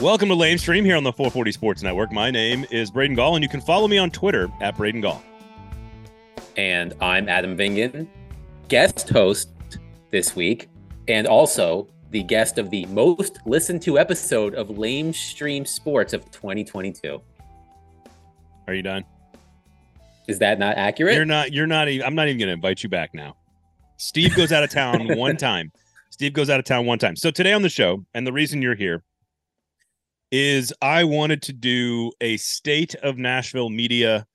Welcome to Lame Stream here on the 440 Sports Network. My name is Braden Gall, and you can follow me on Twitter at Braden Gall. And I'm Adam Vingan, guest host this week, and also the guest of the most listened to episode of Lame Stream Sports of 2022. Are you done? Is that not accurate? You're not. You're not. Even, I'm not even going to invite you back now. Steve goes out of town one time. Steve goes out of town one time. So today on the show, and the reason you're here is I wanted to do a state of Nashville media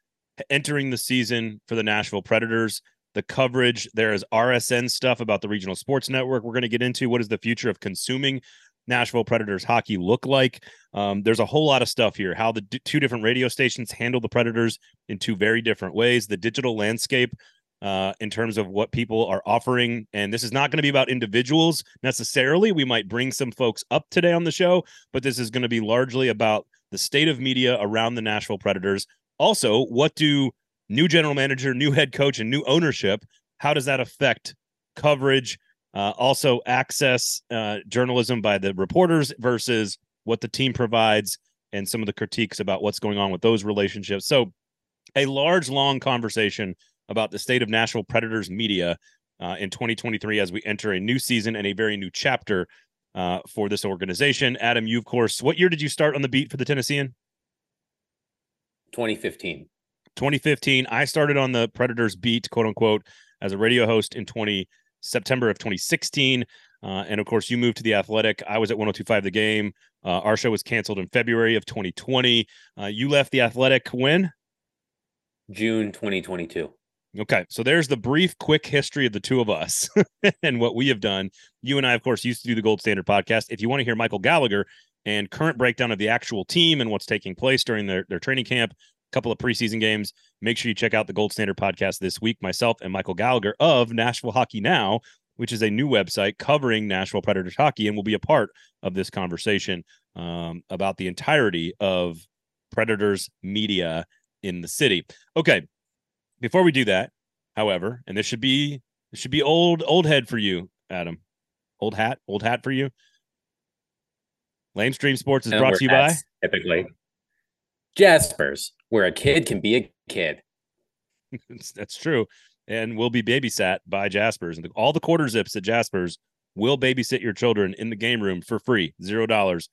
entering the season for the Nashville Predators. The coverage there is RSN stuff about the regional sports network. We're going to get into what is the future of consuming Nashville Predators hockey look like. Um, there's a whole lot of stuff here. How the d- two different radio stations handle the Predators in two very different ways. The digital landscape uh, in terms of what people are offering. And this is not going to be about individuals necessarily. We might bring some folks up today on the show, but this is going to be largely about the state of media around the Nashville Predators. Also, what do new general manager, new head coach, and new ownership, how does that affect coverage? Uh, also, access uh, journalism by the reporters versus what the team provides and some of the critiques about what's going on with those relationships. So, a large, long conversation about the state of Nashville Predators media uh, in 2023 as we enter a new season and a very new chapter uh, for this organization. Adam, you, of course, what year did you start on the beat for the Tennessean? 2015. 2015. I started on the Predators beat, quote unquote, as a radio host in 20 September of 2016. Uh, and of course, you moved to the Athletic. I was at 1025 The Game. Uh, our show was canceled in February of 2020. Uh, you left the Athletic when? June 2022. Okay, so there's the brief, quick history of the two of us and what we have done. You and I, of course, used to do the Gold Standard podcast. If you want to hear Michael Gallagher and current breakdown of the actual team and what's taking place during their, their training camp, a couple of preseason games, make sure you check out the Gold Standard podcast this week. Myself and Michael Gallagher of Nashville Hockey Now, which is a new website covering Nashville Predators hockey, and will be a part of this conversation um, about the entirety of Predators media in the city. Okay, before we do that, however, and this should be this should be old old head for you, Adam. Old hat, old hat for you. Lame Stream Sports is brought to you by typically Jaspers, where a kid can be a kid. That's true, and will be babysat by Jaspers, and all the quarter zips at Jaspers will babysit your children in the game room for free, zero dollars.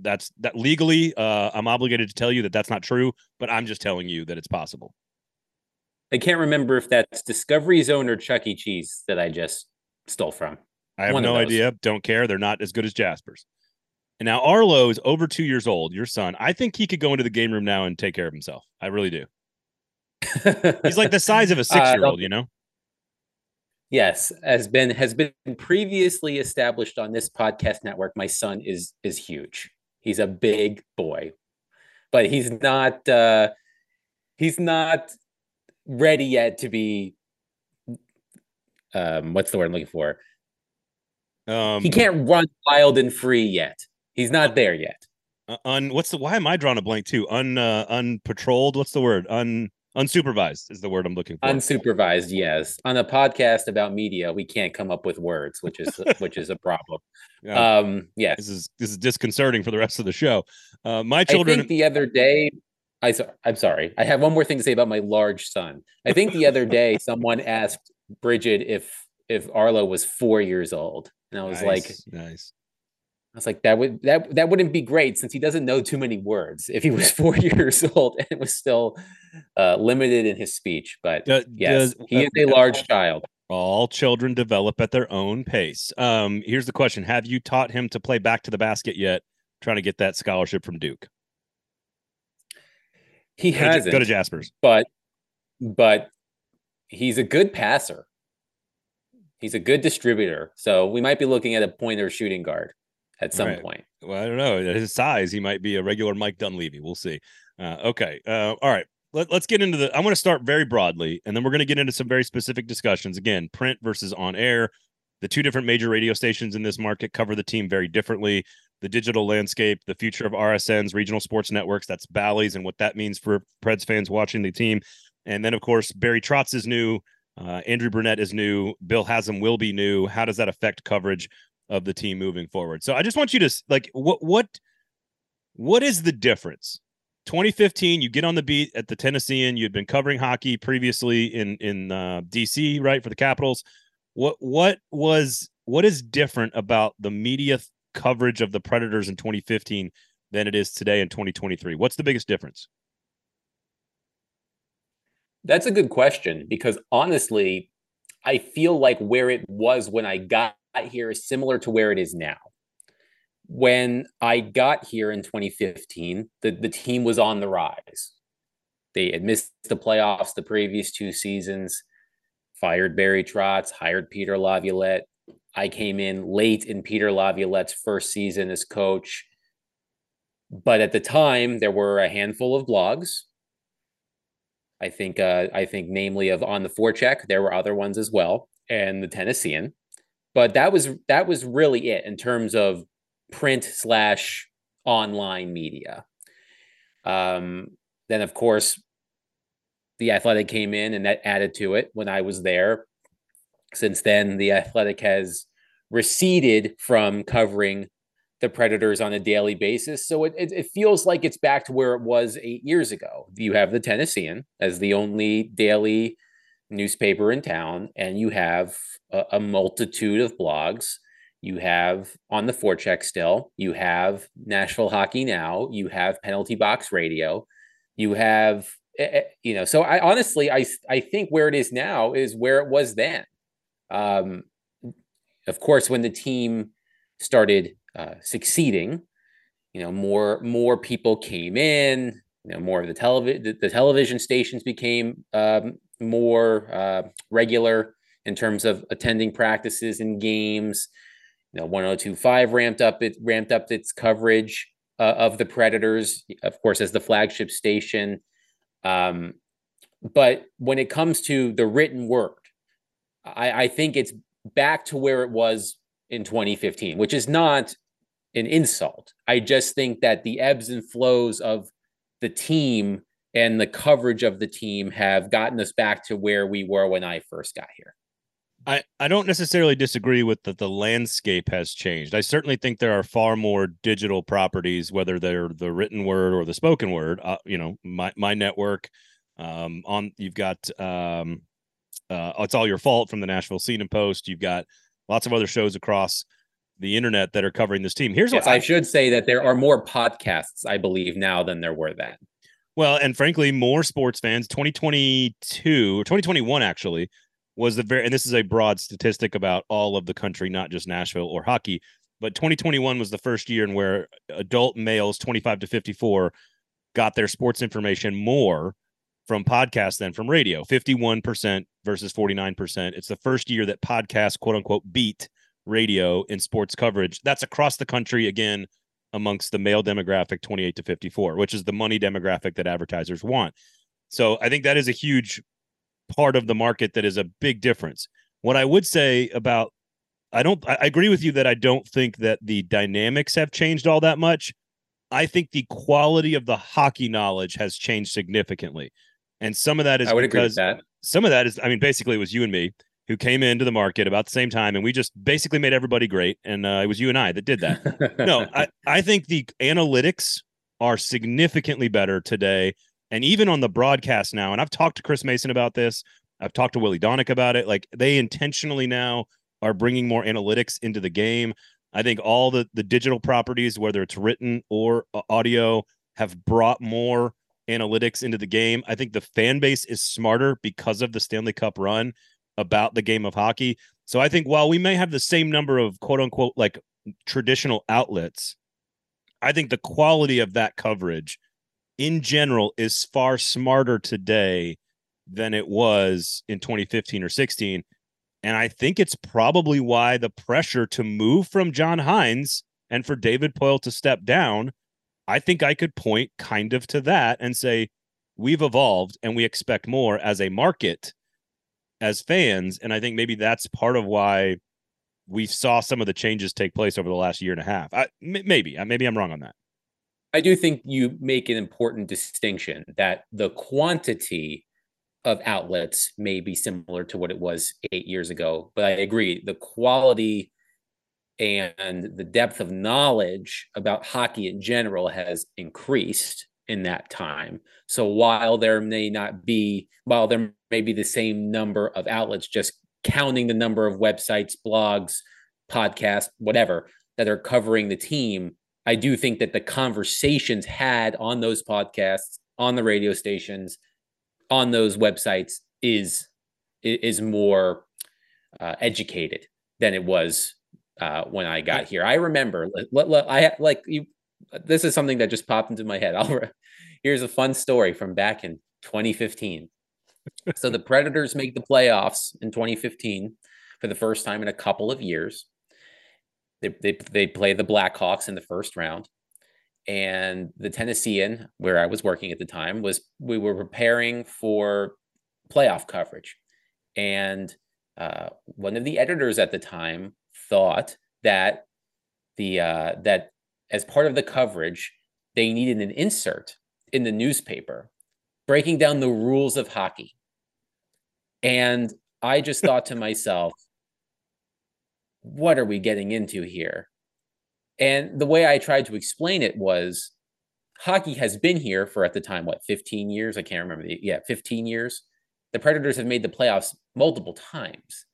That's that legally. Uh, I'm obligated to tell you that that's not true, but I'm just telling you that it's possible. I can't remember if that's Discovery Zone or Chuck E. Cheese that I just stole from. I have One no idea. Don't care. They're not as good as Jasper's. And now Arlo is over two years old, your son. I think he could go into the game room now and take care of himself. I really do. He's like the size of a six year old, uh, you know? Yes, has been has been previously established on this podcast network. My son is is huge. He's a big boy, but he's not. uh He's not ready yet to be um what's the word I'm looking for? Um he can't run wild and free yet. He's not there yet. Uh, un what's the why am I drawing a blank too? Un uh, unpatrolled, what's the word? Un unsupervised is the word I'm looking for. Unsupervised, yes. On a podcast about media, we can't come up with words, which is which is a problem. Yeah. Um, yes. This is this is disconcerting for the rest of the show. Uh, my children the other day I I'm sorry. I have one more thing to say about my large son. I think the other day someone asked Bridget if if Arlo was four years old, and I was nice, like, nice. I was like, that would that that wouldn't be great since he doesn't know too many words. If he was four years old and it was still uh, limited in his speech, but uh, yes, does, he is a large child. All children develop at their own pace. Um, here's the question: Have you taught him to play back to the basket yet? Trying to get that scholarship from Duke. He go hasn't to, go to Jaspers, but but he's a good passer. He's a good distributor. So we might be looking at a pointer shooting guard at some right. point. Well, I don't know. At his size, he might be a regular Mike Dunleavy. We'll see. Uh, okay. Uh, all right. Let, us get into the. I want to start very broadly, and then we're going to get into some very specific discussions. Again, print versus on air. The two different major radio stations in this market cover the team very differently the digital landscape, the future of RSNs, regional sports networks. That's Bally's and what that means for Preds fans watching the team. And then, of course, Barry Trotz is new. Uh, Andrew Brunette is new. Bill Haslam will be new. How does that affect coverage of the team moving forward? So I just want you to like what what What is the difference? 2015, you get on the beat at the Tennessean. You'd been covering hockey previously in in uh, DC, right, for the Capitals. What what was what is different about the media coverage of the Predators in 2015 than it is today in 2023? What's the biggest difference? That's a good question because honestly, I feel like where it was when I got here is similar to where it is now. When I got here in 2015, the, the team was on the rise. They had missed the playoffs the previous two seasons, fired Barry Trotz, hired Peter Laviolette. I came in late in Peter Laviolette's first season as coach. But at the time, there were a handful of blogs I think uh, I think namely of on the forecheck. There were other ones as well, and the Tennessean. But that was that was really it in terms of print slash online media. Um, then of course, the Athletic came in and that added to it when I was there. Since then, the Athletic has receded from covering the Predators on a daily basis. So it, it, it, feels like it's back to where it was eight years ago. You have the Tennessean as the only daily newspaper in town, and you have a, a multitude of blogs. You have on the forecheck still, you have Nashville Hockey Now, you have Penalty Box Radio, you have, eh, eh, you know, so I honestly, I, I think where it is now is where it was then. Um, of course, when the team started uh, succeeding, you know, more more people came in. You know, more of the television the, television stations became um, more uh, regular in terms of attending practices and games. You know, 1025 ramped up it ramped up its coverage uh, of the Predators, of course, as the flagship station. Um, but when it comes to the written word, I, I think it's back to where it was in 2015, which is not an insult. I just think that the ebbs and flows of the team and the coverage of the team have gotten us back to where we were when I first got here. I, I don't necessarily disagree with that the landscape has changed. I certainly think there are far more digital properties, whether they're the written word or the spoken word. Uh, you know, my my network um, on you've got um, uh, it's all your fault from the Nashville Scene and Post. You've got lots of other shows across the internet that are covering this team. Here's yes, what I, I should say that there are more podcasts, I believe, now than there were then. Well, and frankly, more sports fans. 2022 or 2021 actually was the very, and this is a broad statistic about all of the country, not just Nashville or hockey. But 2021 was the first year in where adult males 25 to 54 got their sports information more from podcasts than from radio 51% versus 49%. It's the first year that podcasts, quote unquote, beat radio in sports coverage. That's across the country again amongst the male demographic 28 to 54, which is the money demographic that advertisers want. So I think that is a huge part of the market that is a big difference. What I would say about I don't I agree with you that I don't think that the dynamics have changed all that much. I think the quality of the hockey knowledge has changed significantly. And some of that is I would because agree with that. some of that is I mean basically it was you and me who came into the market about the same time, and we just basically made everybody great. And uh, it was you and I that did that. no, I, I think the analytics are significantly better today, and even on the broadcast now. And I've talked to Chris Mason about this. I've talked to Willy Daunic about it. Like they intentionally now are bringing more analytics into the game. I think all the the digital properties, whether it's written or uh, audio, have brought more analytics into the game. I think the fan base is smarter because of the Stanley Cup run about the game of hockey. So I think while we may have the same number of quote unquote like traditional outlets, I think the quality of that coverage in general is far smarter today than it was in 2015 or 16. And I think it's probably why the pressure to move from John Hynes and for David Poile to step down, I think I could point kind of to that and say, we've evolved and we expect more as a market as fans. And I think maybe that's part of why we saw some of the changes take place over the last year and a half. Maybe, uh, maybe I'm wrong on that. I do think you make an important distinction that the quantity of outlets may be similar to what it was eight years ago, but I agree the quality and the depth of knowledge about hockey in general has increased in that time. So while there may not be, while there may be the same number of outlets, just counting the number of websites, blogs, podcasts, whatever that are covering the team, I do think that the conversations had on those podcasts, on the radio stations, on those websites is is more uh, educated than it was uh, when I got here. I remember, I like you. This is something that just popped into my head. I'll, here's a fun story from back in 2015. so the Predators make the playoffs in 2015 for the first time in a couple of years. They, they, they play the Blackhawks in the first round. And the Tennessean, where I was working at the time, was we were preparing for playoff coverage. And uh, one of the editors at the time thought that the uh, that as part of the coverage, they needed an insert in the newspaper breaking down the rules of hockey. And I just thought to myself, what are we getting into here? And the way I tried to explain it was hockey has been here for at the time, what, 15 years? I can't remember. The, yeah, 15 years. The Predators have made the playoffs multiple times.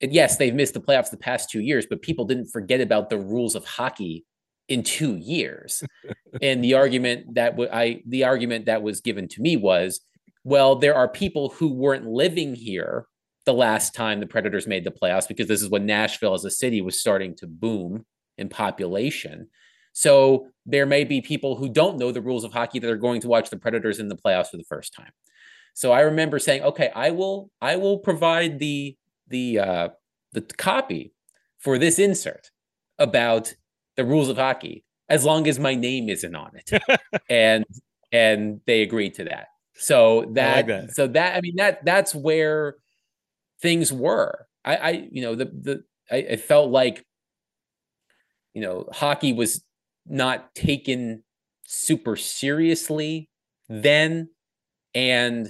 And yes, they've missed the playoffs the past two years, but people didn't forget about the rules of hockey in two years. and the argument that w- I the argument that was given to me was, well, there are people who weren't living here the last time the Predators made the playoffs because this is when Nashville as a city was starting to boom in population. So there may be people who don't know the rules of hockey that are going to watch the Predators in the playoffs for the first time. So I remember saying, okay, I will I will provide the the uh, the copy for this insert about the rules of hockey as long as my name isn't on it. and and they agreed to that. So that, like that, so that I mean that that's where things were. I, I you know the the I, I felt like you know hockey was not taken super seriously then and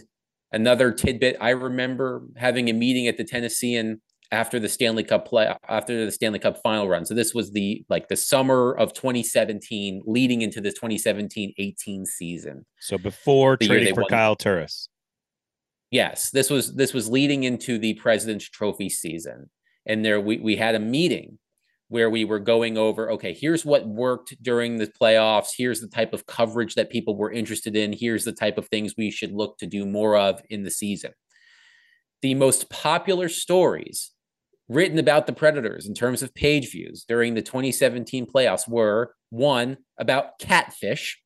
another tidbit i remember having a meeting at the tennessean after the Stanley Cup play after the Stanley Cup final run. So this was the like the summer of 2017 leading into the 2017-18 season. So before the trading for won. Kyle Turris. Yes, this was this was leading into the President's Trophy season. And there we we had a meeting where we were going over okay, here's what worked during the playoffs, here's the type of coverage that people were interested in, here's the type of things we should look to do more of in the season. The most popular stories written about the Predators in terms of page views during the 2017 playoffs were one about catfish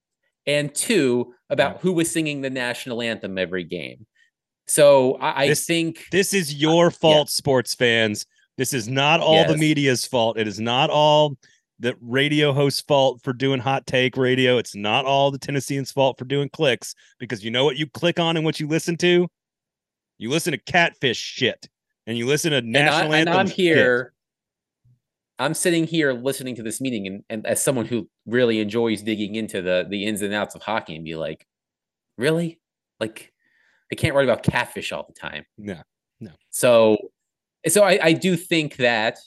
and two about yeah. who was singing the national anthem every game. So I, I think this is your uh, fault, yeah. sports fans. This is not all yes. the media's fault. It is not all the radio host's fault for doing hot take radio. It's not all the Tennesseans' fault for doing clicks because you know what you click on and what you listen to? You listen to catfish shit and you listen to national and, I, and I'm here. I'm sitting here listening to this meeting, and, and as someone who really enjoys digging into the the ins and outs of hockey, and be like, really, like, I can't write about catfish all the time. No, no. So, so I, I do think that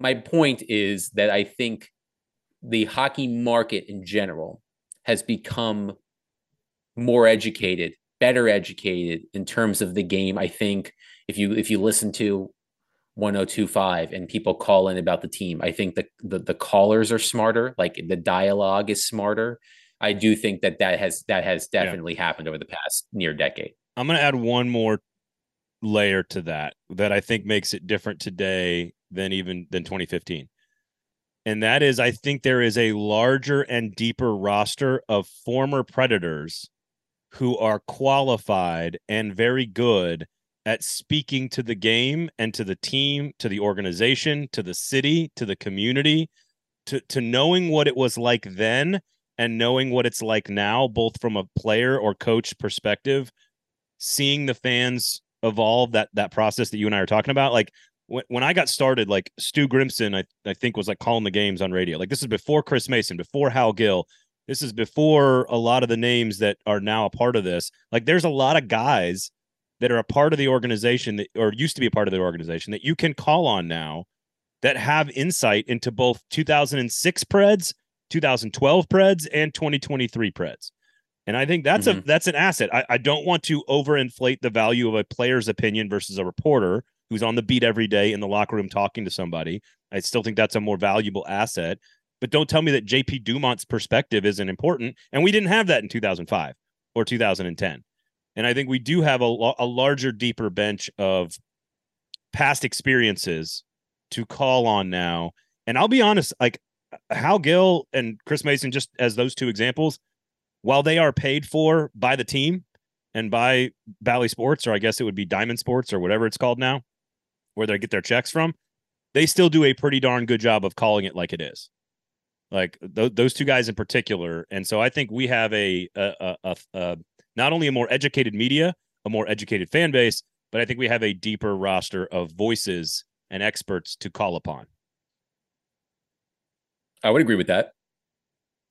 my point is that I think the hockey market in general has become more educated, better educated in terms of the game. I think if you if you listen to 1025 and people call in about the team, I think that the, the callers are smarter, like the dialogue is smarter. I do think that that has that has definitely yeah. happened over the past near decade. I'm going to add one more layer to that that I think makes it different today than even than 2015. And that is I think there is a larger and deeper roster of former predators who are qualified and very good at speaking to the game and to the team, to the organization, to the city, to the community, to to knowing what it was like then and knowing what it's like now, both from a player or coach perspective, seeing the fans evolve that that process that you and I are talking about. Like when, when I got started, like Stu Grimson, I, I think was like calling the games on radio. Like this is before Chris Mason, before Hal Gill. This is before a lot of the names that are now a part of this. Like there's a lot of guys that are a part of the organization that or used to be a part of the organization that you can call on now that have insight into both 2006 Preds, 2012 Preds, and 2023 Preds. And I think that's mm-hmm. a that's an asset. I, I don't want to overinflate the value of a player's opinion versus a reporter who's on the beat every day in the locker room talking to somebody. I still think that's a more valuable asset. But don't tell me that JP Dumont's perspective isn't important. And we didn't have that in 2005 or 2010. And I think we do have a, a larger, deeper bench of past experiences to call on now. And I'll be honest, like Hal Gill and Chris Mason, just as those two examples, while they are paid for by the team and by Bally Sports, or I guess it would be Diamond Sports or whatever it's called now, where they get their checks from, they still do a pretty darn good job of calling it like it is. Like th- those two guys in particular, and so I think we have a, a, a, a not only a more educated media, a more educated fan base, but I think we have a deeper roster of voices and experts to call upon. I would agree with that.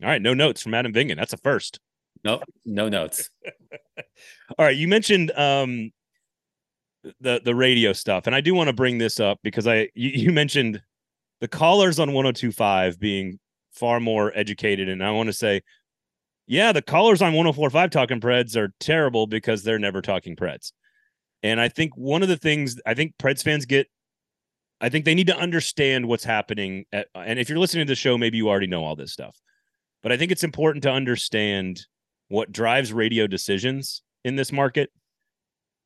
All right, no notes from Adam Vingan. That's a first. No, no notes. All right, you mentioned um the the radio stuff, and I do want to bring this up because I you, you mentioned the callers on 1025 being far more educated, and I want to say, yeah, the callers on 1045 talking Preds are terrible because they're never talking Preds. And I think one of the things I think Preds fans get I think they need to understand what's happening. At, and if you're listening to the show, maybe you already know all this stuff. But I think it's important to understand what drives radio decisions in this market.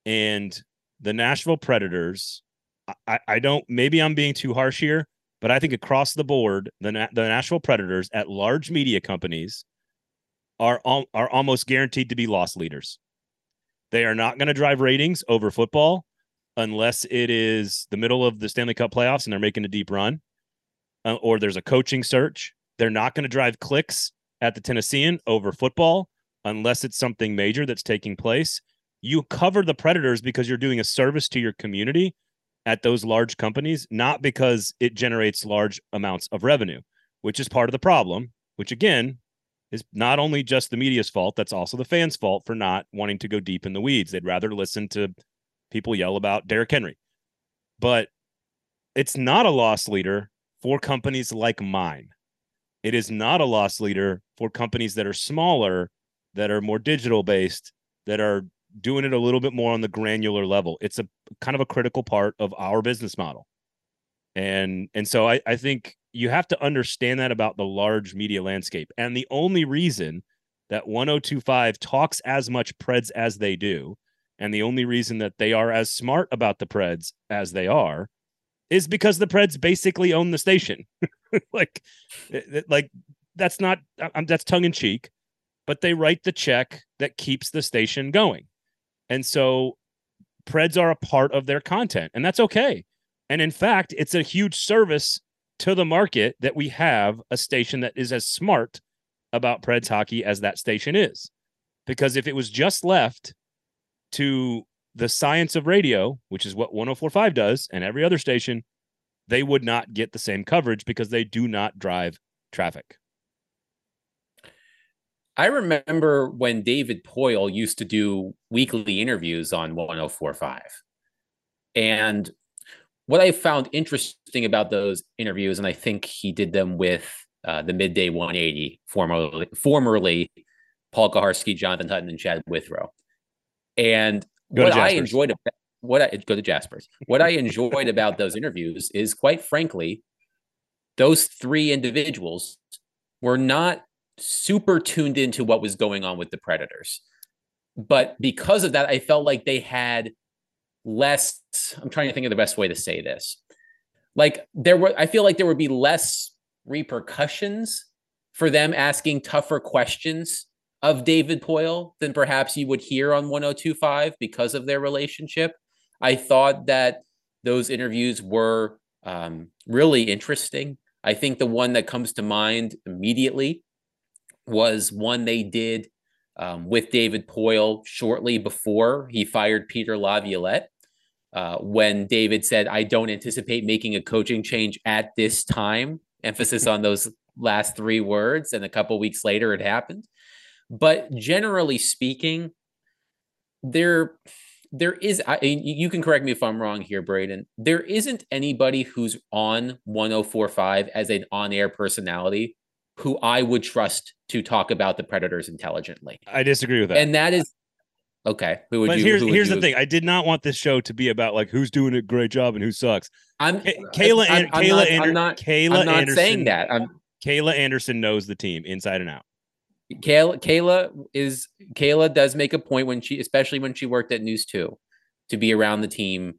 And the Nashville Predators, I, I don't, maybe I'm being too harsh here, but I think across the board, the, the Nashville Predators at large media companies are, are almost guaranteed to be loss leaders. They are not going to drive ratings over football unless it is the middle of the Stanley Cup playoffs and they're making a deep run, uh, or there's a coaching search. They're not going to drive clicks at the Tennessean over football unless it's something major that's taking place. You cover the Predators because you're doing a service to your community at those large companies, not because it generates large amounts of revenue, which is part of the problem, which again is not only just the media's fault, that's also the fans' fault for not wanting to go deep in the weeds. They'd rather listen to people yell about Derrick Henry. But it's not a loss leader for companies like mine. It is not a loss leader for companies that are smaller, that are more digital based, that are doing it a little bit more on the granular level. It's a kind of a critical part of our business model. And and so I, I think you have to understand that about the large media landscape. And the only reason that 1025 talks as much Preds as they do and the only reason that they are as smart about the Preds as they are is because the Preds basically own the station. like, like that's not um, that's tongue in cheek, but they write the check that keeps the station going. And so Preds are a part of their content, and that's okay. And in fact, it's a huge service to the market that we have a station that is as smart about Preds hockey as that station is. Because if it was just left to the science of radio, which is what 1045 does, and every other station, they would not get the same coverage because they do not drive traffic. I remember when David Poile used to do weekly interviews on 1045. And what I found interesting about those interviews, and I think he did them with uh, the midday 180, formerly, formerly Paul Kuharsky, Jonathan Hutton, and Chad Withrow. And go what I enjoyed about what I go to Jasper's. What I enjoyed about those interviews is quite frankly, those three individuals were not super tuned into what was going on with the Predators. But because of that, I felt like they had less. I'm trying to think of the best way to say this. Like there were, I feel like there would be less repercussions for them asking tougher questions of David Poile than perhaps you would hear on 1025 because of their relationship. I thought that those interviews were um, really interesting. I think the one that comes to mind immediately was one they did um, with David Poile shortly before he fired Peter Laviolette. Uh, when David said, I don't anticipate making a coaching change at this time, emphasis on those last three words. And a couple weeks later, it happened. But generally speaking, there there is I, you can correct me if i'm wrong here braden there isn't anybody who's on 1045 as an on-air personality who i would trust to talk about the predators intelligently I disagree with that. and that is okay who would but you here's who would here's you- the thing. I did not want this show to be about like who's doing a great job and who sucks. i'm Ka- Kayla I'm, An- I'm Kayla not, Ander- I'm not Kayla i'm not Anderson, saying that i'm Kayla Anderson knows the team inside and out. Kayla, Kayla is Kayla does make a point when she, especially when she worked at News Two, to be around the team,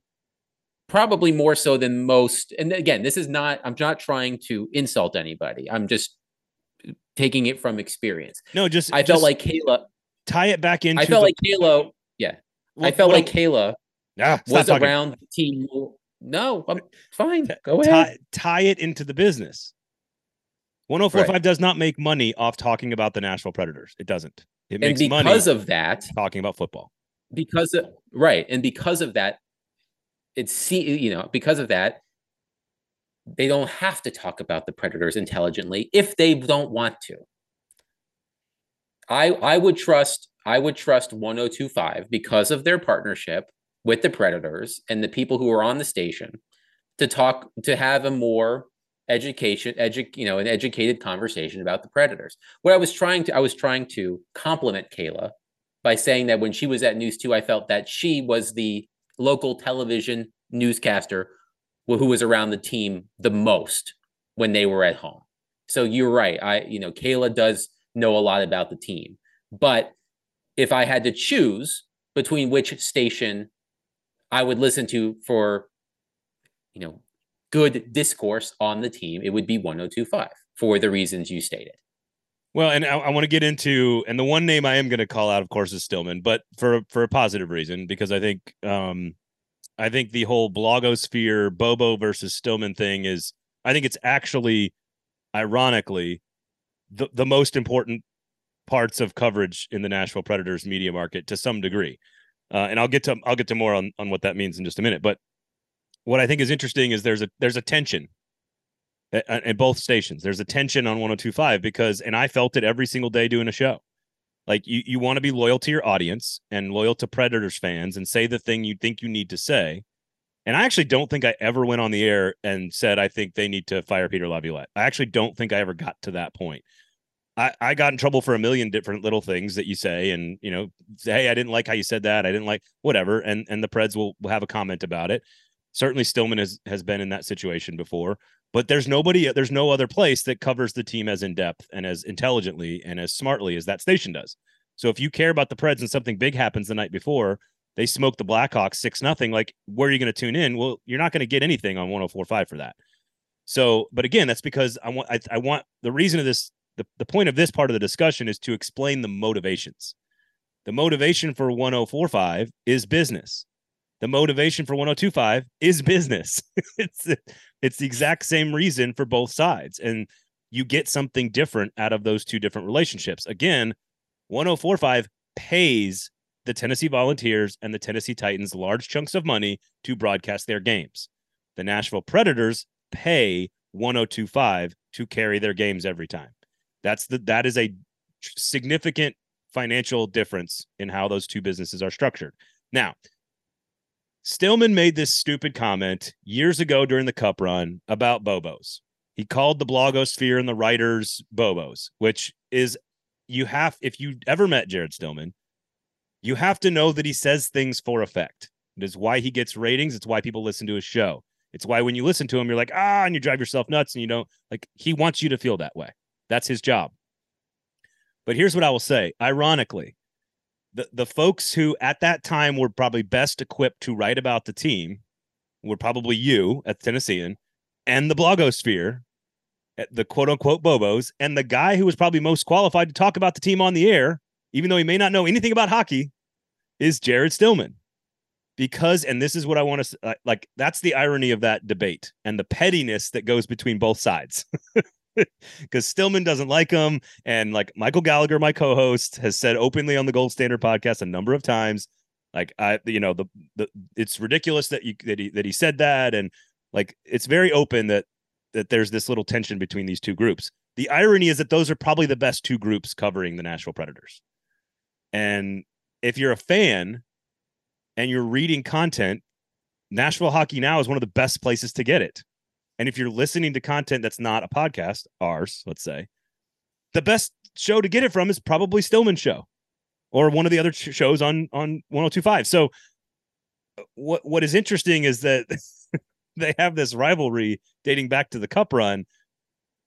probably more so than most. And again, this is not. I'm not trying to insult anybody. I'm just taking it from experience. No, just I just felt like Kayla. tie it back into. I felt the- like Kayla. Yeah, I felt like I'm- Kayla ah, stop was around the team. No, I'm fine. Go tie, ahead. tie it into the business. 1045 does not make money off talking about the Nashville Predators. It doesn't. It And makes money because of that, talking about football. because of right and because of that it's see you know because of that they don't have to talk about the predators intelligently if they don't want to i i would trust i would trust 1025 because of their partnership with the predators and the people who are on the station to talk to have a more education edu- you know an educated conversation about the predators what i was trying to i was trying to compliment kayla by saying that when she was at News 2, I felt that she was the local television newscaster who who was around the team the most when they were at home. So you're right. I, you know, Kayla does know a lot about the team. But if I had to choose between which station I would listen to for, you know, good discourse on the team, it would be 1025 for the reasons you stated. Well, and I, I want to get into, and the one name I am going to call out, of course, is Stillman, but for for a positive reason, because I think, um, I think the whole blogosphere Bobo versus Stillman thing is, I think it's actually, ironically, the the most important parts of coverage in the Nashville Predators media market to some degree, uh, and I'll get to I'll get to more on on what that means in just a minute. But what I think is interesting is there's a there's a tension at, both stations. There's a tension on 1025 because, and I felt it every single day doing a show. Like you, you want to be loyal to your audience and loyal to Predators fans and say the thing you think you need to say. And I actually don't think I ever went on the air and said I think they need to fire Peter Laviolette. I actually don't think I ever got to that point. I, I got in trouble for a million different little things that you say, and you know, hey, I didn't like how you said that. I didn't like whatever, and and the Preds will, will have a comment about it. Certainly, Stillman has has been in that situation before but there's nobody there's no other place that covers the team as in depth and as intelligently and as smartly as that station does. So if you care about the preds and something big happens the night before they smoke the blackhawks six nothing like where are you going to tune in? Well you're not going to get anything on 1045 for that. So but again that's because i want I, I want the reason of this the, the point of this part of the discussion is to explain the motivations. The motivation for 1045 is business the motivation for 1025 is business. It's it's the exact same reason for both sides and you get something different out of those two different relationships. Again 1045 pays the Tennessee Volunteers and the Tennessee Titans large chunks of money to broadcast their games. The Nashville Predators pay 1025 to carry their games every time. That's the that is a significant financial difference in how those two businesses are structured. Now Stillman made this stupid comment years ago during the cup run about Bobos. He called the blogosphere and the writers Bobos, which is you have if you ever met Jared Stillman, you have to know that he says things for effect. It is why he gets ratings. It's why people listen to his show. It's why when you listen to him, you're like, ah, and you drive yourself nuts and you don't like he wants you to feel that way. That's his job. But here's what I will say. Ironically, the, the folks who at that time were probably best equipped to write about the team were probably you at the Tennessean and the blogosphere, eh, the quote unquote Bobos, and the guy who was probably most qualified to talk about the team on the air, even though he may not know anything about hockey, is Jared Stillman. Because, and this is what I want to like, that's the irony of that debate and the pettiness that goes between both sides. because Stillman doesn't like him. And like Michael Gallagher, my co-host, has said openly on the Gold Standard podcast a number of times, like I, you know, the the it's ridiculous that you that he that he said that, and like it's very open that that there's this little tension between these two groups. The irony is that those are probably the best two groups covering the Nashville Predators. And if you're a fan and you're reading content, Nashville Hockey Now is one of the best places to get it. And if you're listening to content that's not a podcast, ours, let's say, the best show to get it from is probably Stillman Show or one of the other shows on on 1025. So uh, what what is interesting is that they have this rivalry dating back to the cup run,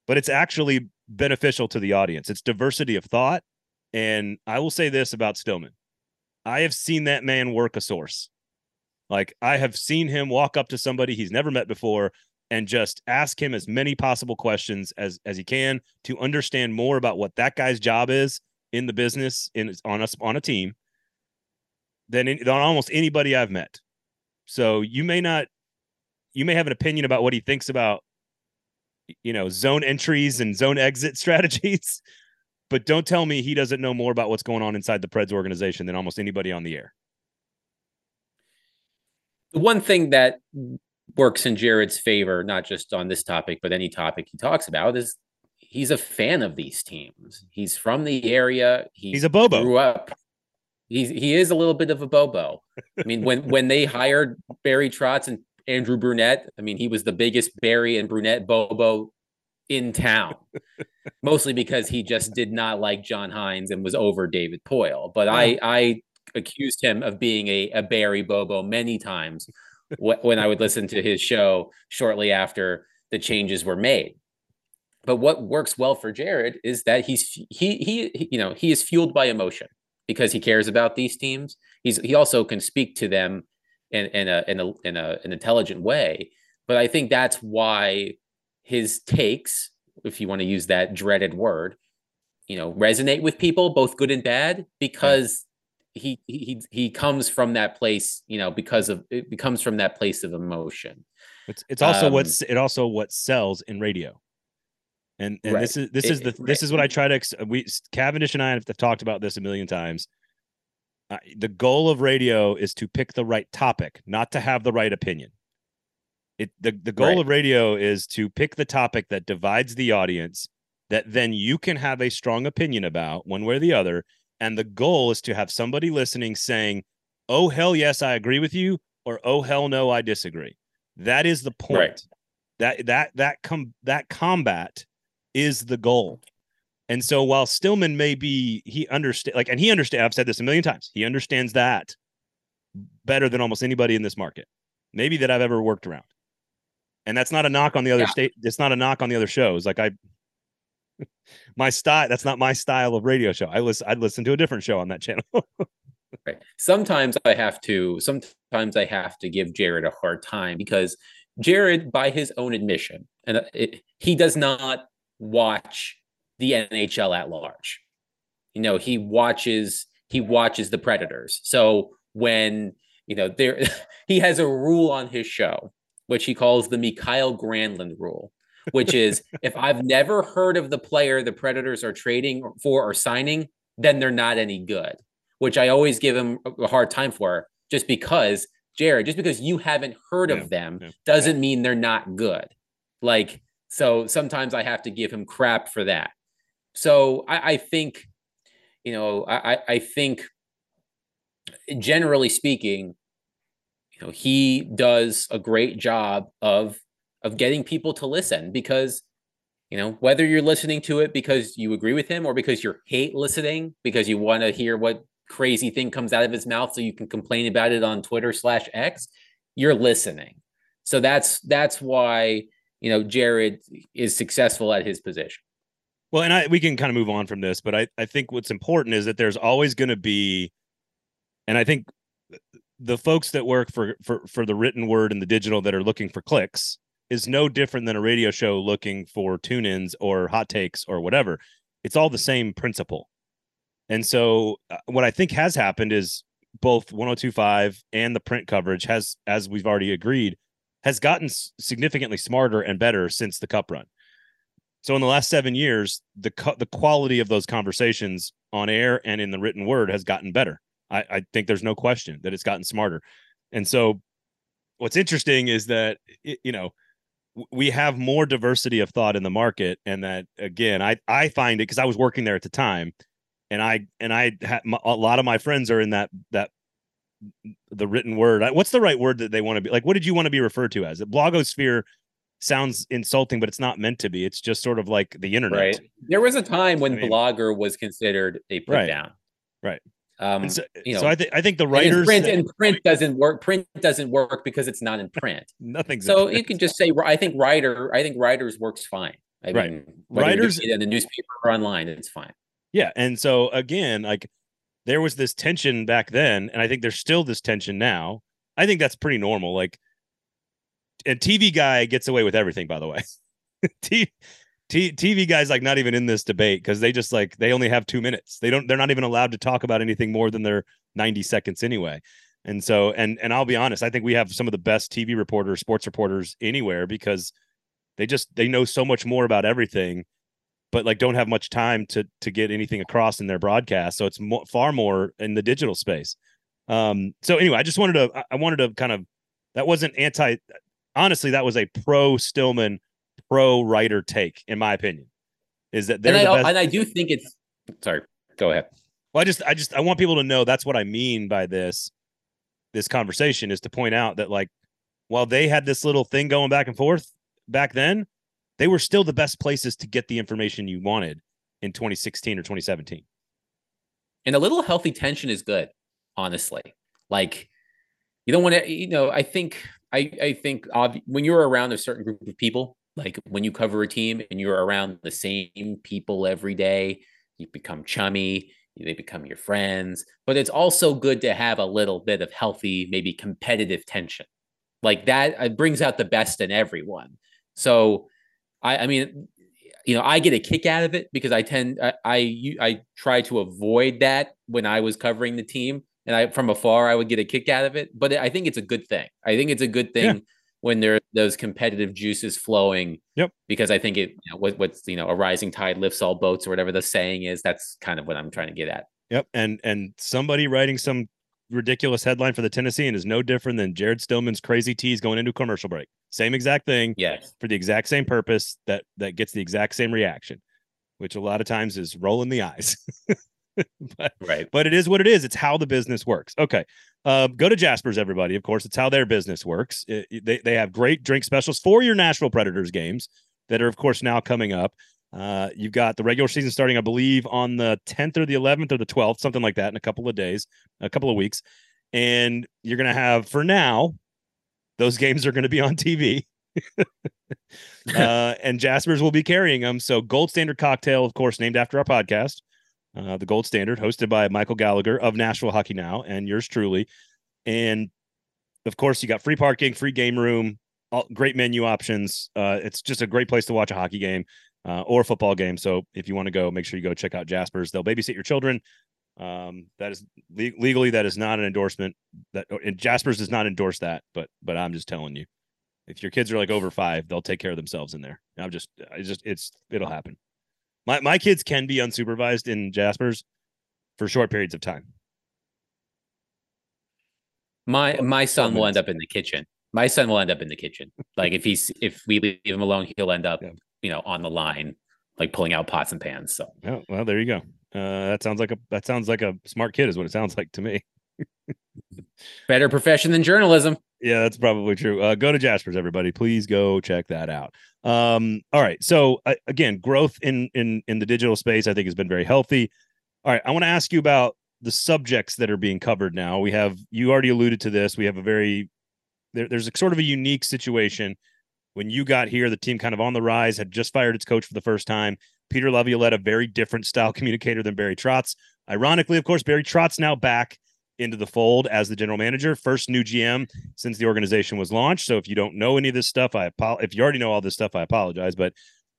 but it's actually beneficial to the audience. It's diversity of thought. And I will say this about Stillman. I have seen that man work a source. Like I have seen him walk up to somebody he's never met before and just ask him as many possible questions as as he can to understand more about what that guy's job is in the business in on us on a team than, in, than almost anybody I've met. So you may not you may have an opinion about what he thinks about you know zone entries and zone exit strategies but don't tell me he doesn't know more about what's going on inside the Preds organization than almost anybody on the air. The one thing that works in Jared's favor, not just on this topic, but any topic he talks about, is he's a fan of these teams. He's from the area. He he's a Bobo. Grew up. He's he is a little bit of a Bobo. I mean, when when they hired Barry Trotz and Andrew Brunette, I mean, he was the biggest Barry and Brunette Bobo in town, mostly because he just did not like John Hynes and was over David Poile. But I I accused him of being a, a Barry Bobo many times when I would listen to his show shortly after the changes were made. But what works well for Jared is that he's he he you know he is fueled by emotion because he cares about these teams. He's he also can speak to them in in a in a in a an intelligent way. But I think that's why his takes, if you want to use that dreaded word, you know, resonate with people, both good and bad, because he he he comes from that place, you know, because of it becomes from that place of emotion. It's it's also um, what's it also what sells in radio. And and right. this is this is the it, this is what I try to we Cavendish and I have talked about this a million times. Uh, the goal of radio is to pick the right topic, not to have the right opinion. It the, the goal right. of radio is to pick the topic that divides the audience that then you can have a strong opinion about one way or the other. And the goal is to have somebody listening saying, Oh hell yes, I agree with you, or oh hell no, I disagree. That is the point. Right. That that that com that combat is the goal. And so while Stillman may be he understand like and he understand I've said this a million times. He understands that better than almost anybody in this market. Maybe that I've ever worked around and that's not a knock on the other yeah. state. It's not a knock on the other shows. Like I, my style. That's not my style of radio show. I listen. I'd listen to a different show on that channel. right. Sometimes I have to. Sometimes I have to give Jared a hard time because Jared, by his own admission, and uh, it, he does not watch the NHL at large. You know, he watches. He watches the Predators. So when you know there, he has a rule on his show which he calls the Mikael Granlund rule, which is if I've never heard of the player the Predators are trading for or signing, then they're not any good, which I always give him a hard time for just because, Jared, just because you haven't heard yeah, of them yeah. doesn't mean they're not good. Like, so sometimes I have to give him crap for that. So I, I think, you know, I, I think generally speaking, you know, he does a great job of of getting people to listen because you know whether you're listening to it because you agree with him or because you hate listening because you want to hear what crazy thing comes out of his mouth so you can complain about it on twitter slash x you're listening. So that's that's why you know jared is successful at his position. Well and i we can kind of move on from this but i i think what's important is that there's always going to be and i think the folks that work for for for the written word and the digital that are looking for clicks is no different than a radio show looking for tune-ins or hot takes or whatever. It's all the same principle. And so uh, what I think has happened is both 1025 and the print coverage has as we've already agreed has gotten significantly smarter and better since the cup run. So in the last 7 years the the quality of those conversations on air and in the written word has gotten better. I, I think there's no question that it's gotten smarter. And so what's interesting is that, you know, we have more diversity of thought in the market and that again i i find it because i was working there at the time and i and i had a lot of my friends are in that that the written word. What's the right word that they want to be like? What did you want to be referred to as? The blogosphere sounds insulting, but it's not meant to be. It's just sort of like the internet. Right. There was a time when I mean, blogger was considered a put right, down. Right. Um, so, you know, so I think I think the writers print and print doesn't work. Print doesn't work because it's not in print. Nothing. So you can just say I think writer. I think writers works fine. I right. mean, writers in the newspaper or online, it's fine. Yeah, and so again, like there was this tension back then, and I think there's still this tension now. I think that's pretty normal. Like, and TV guy gets away with everything. By the way, T- T- TV guys like not even in this debate because they just like they only have two minutes. They don't. They're not even allowed to talk about anything more than their 90 seconds anyway. And so, and and I'll be honest, I think we have some of the best TV reporters, sports reporters anywhere because they just they know so much more about everything but like don't have much time to to get anything across in their broadcast so it's mo- far more in the digital space um so anyway i just wanted to i wanted to kind of that wasn't anti honestly that was a pro stillman pro writer take in my opinion is that they're and, the I, best- and I do think it's sorry go ahead well i just i just i want people to know that's what i mean by this this conversation is to point out that like while they had this little thing going back and forth back then they were still the best places to get the information you wanted in 2016 or 2017. And a little healthy tension is good, honestly. Like you don't want to, you know, I think I I think ob- when you're around a certain group of people, like when you cover a team and you're around the same people every day, you become chummy, they become your friends, but it's also good to have a little bit of healthy, maybe competitive tension. Like that it brings out the best in everyone. So I, I mean, you know, I get a kick out of it because I tend I, I I try to avoid that when I was covering the team, and I from afar I would get a kick out of it. But I think it's a good thing. I think it's a good thing yeah. when there those competitive juices flowing. Yep. Because I think it you know, what, what's you know a rising tide lifts all boats or whatever the saying is. That's kind of what I'm trying to get at. Yep. And and somebody writing some ridiculous headline for the Tennessean is no different than Jared Stillman's crazy tease going into commercial break. Same exact thing. Yes. For the exact same purpose that that gets the exact same reaction, which a lot of times is rolling the eyes. but, right. But it is what it is. It's how the business works. Okay. Uh, go to Jasper's, everybody. Of course, it's how their business works. It, they, they have great drink specials for your Nashville Predators games that are, of course, now coming up. Uh, you've got the regular season starting, I believe, on the 10th or the 11th or the 12th, something like that, in a couple of days, a couple of weeks. And you're going to have, for now, those games are going to be on TV. uh, and Jasper's will be carrying them. So, Gold Standard Cocktail, of course, named after our podcast, uh, the Gold Standard, hosted by Michael Gallagher of Nashville Hockey Now and yours truly. And of course, you got free parking, free game room, all, great menu options. Uh, it's just a great place to watch a hockey game uh, or a football game. So if you want to go, make sure you go check out Jasper's. They'll babysit your children. Um, that is le- legally that is not an endorsement. That and Jasper's does not endorse that, but but I'm just telling you, if your kids are like over five, they'll take care of themselves in there. I'm just, I just, it's it'll happen. My my kids can be unsupervised in Jasper's for short periods of time. My my son will end up in the kitchen. My son will end up in the kitchen. Like if he's if we leave him alone, he'll end up, yeah. you know, on the line, like pulling out pots and pans. So oh, well, there you go. Uh, that sounds like a that sounds like a smart kid, is what it sounds like to me. Better profession than journalism. Yeah, that's probably true. Uh, go to Jasper's, everybody. Please go check that out. Um, all right. So uh, again, growth in in in the digital space, I think, has been very healthy. All right, I want to ask you about the subjects that are being covered now. We have you already alluded to this. We have a very there, there's a sort of a unique situation. When you got here, the team kind of on the rise, had just fired its coach for the first time. Peter Laviolette, a very different style communicator than Barry Trotz. Ironically, of course, Barry Trotz now back into the fold as the general manager, first new GM since the organization was launched. So if you don't know any of this stuff, I apologize. If you already know all this stuff, I apologize. But